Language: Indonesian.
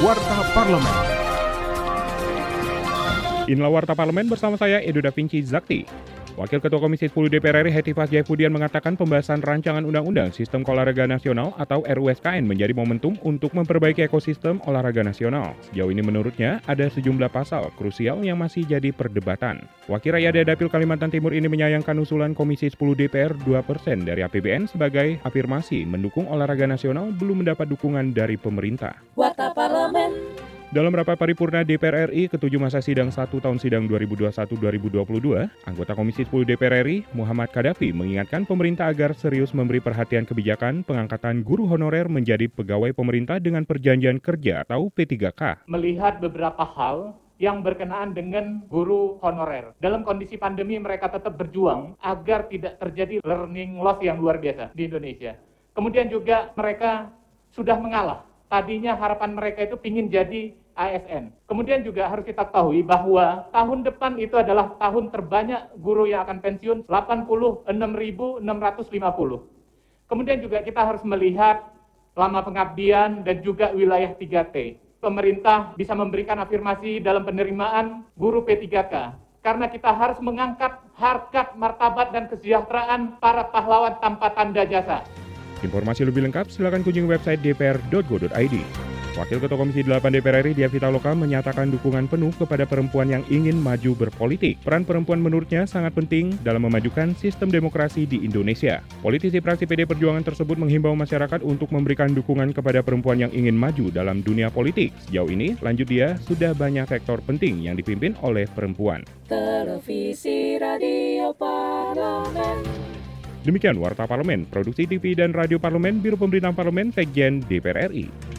Warta Parlemen. Inilah Warta Parlemen bersama saya Edo Da Vinci Zakti. Wakil Ketua Komisi 10 DPR RI Hetifas Jaifudian mengatakan pembahasan rancangan Undang-Undang Sistem Olahraga Nasional atau RUSKN menjadi momentum untuk memperbaiki ekosistem olahraga nasional. Sejauh ini menurutnya ada sejumlah pasal krusial yang masih jadi perdebatan. Wakil Rakyat Dapil Kalimantan Timur ini menyayangkan usulan Komisi 10 DPR 2% dari APBN sebagai afirmasi mendukung olahraga nasional belum mendapat dukungan dari pemerintah. Warta Parlemen dalam rapat paripurna DPR RI ketujuh masa sidang 1 tahun sidang 2021-2022, anggota Komisi 10 DPR RI Muhammad Kadafi mengingatkan pemerintah agar serius memberi perhatian kebijakan pengangkatan guru honorer menjadi pegawai pemerintah dengan perjanjian kerja atau P3K. Melihat beberapa hal yang berkenaan dengan guru honorer. Dalam kondisi pandemi mereka tetap berjuang agar tidak terjadi learning loss yang luar biasa di Indonesia. Kemudian juga mereka sudah mengalah. Tadinya harapan mereka itu ingin jadi ASN. Kemudian juga harus kita ketahui bahwa tahun depan itu adalah tahun terbanyak guru yang akan pensiun 86.650. Kemudian juga kita harus melihat lama pengabdian dan juga wilayah 3T. Pemerintah bisa memberikan afirmasi dalam penerimaan guru P3K karena kita harus mengangkat harkat, martabat, dan kesejahteraan para pahlawan tanpa tanda jasa. Informasi lebih lengkap silakan kunjungi website dpr.go.id. Wakil Ketua Komisi 8 DPR RI Dia Pitaloka menyatakan dukungan penuh kepada perempuan yang ingin maju berpolitik. Peran perempuan menurutnya sangat penting dalam memajukan sistem demokrasi di Indonesia. Politisi praksi PD Perjuangan tersebut menghimbau masyarakat untuk memberikan dukungan kepada perempuan yang ingin maju dalam dunia politik. Sejauh ini, lanjut dia, sudah banyak sektor penting yang dipimpin oleh perempuan. Televisi Radio Parlemen Demikian Warta Parlemen, Produksi TV dan Radio Parlemen, Biro Pemberitaan Parlemen, Sekjen DPR RI.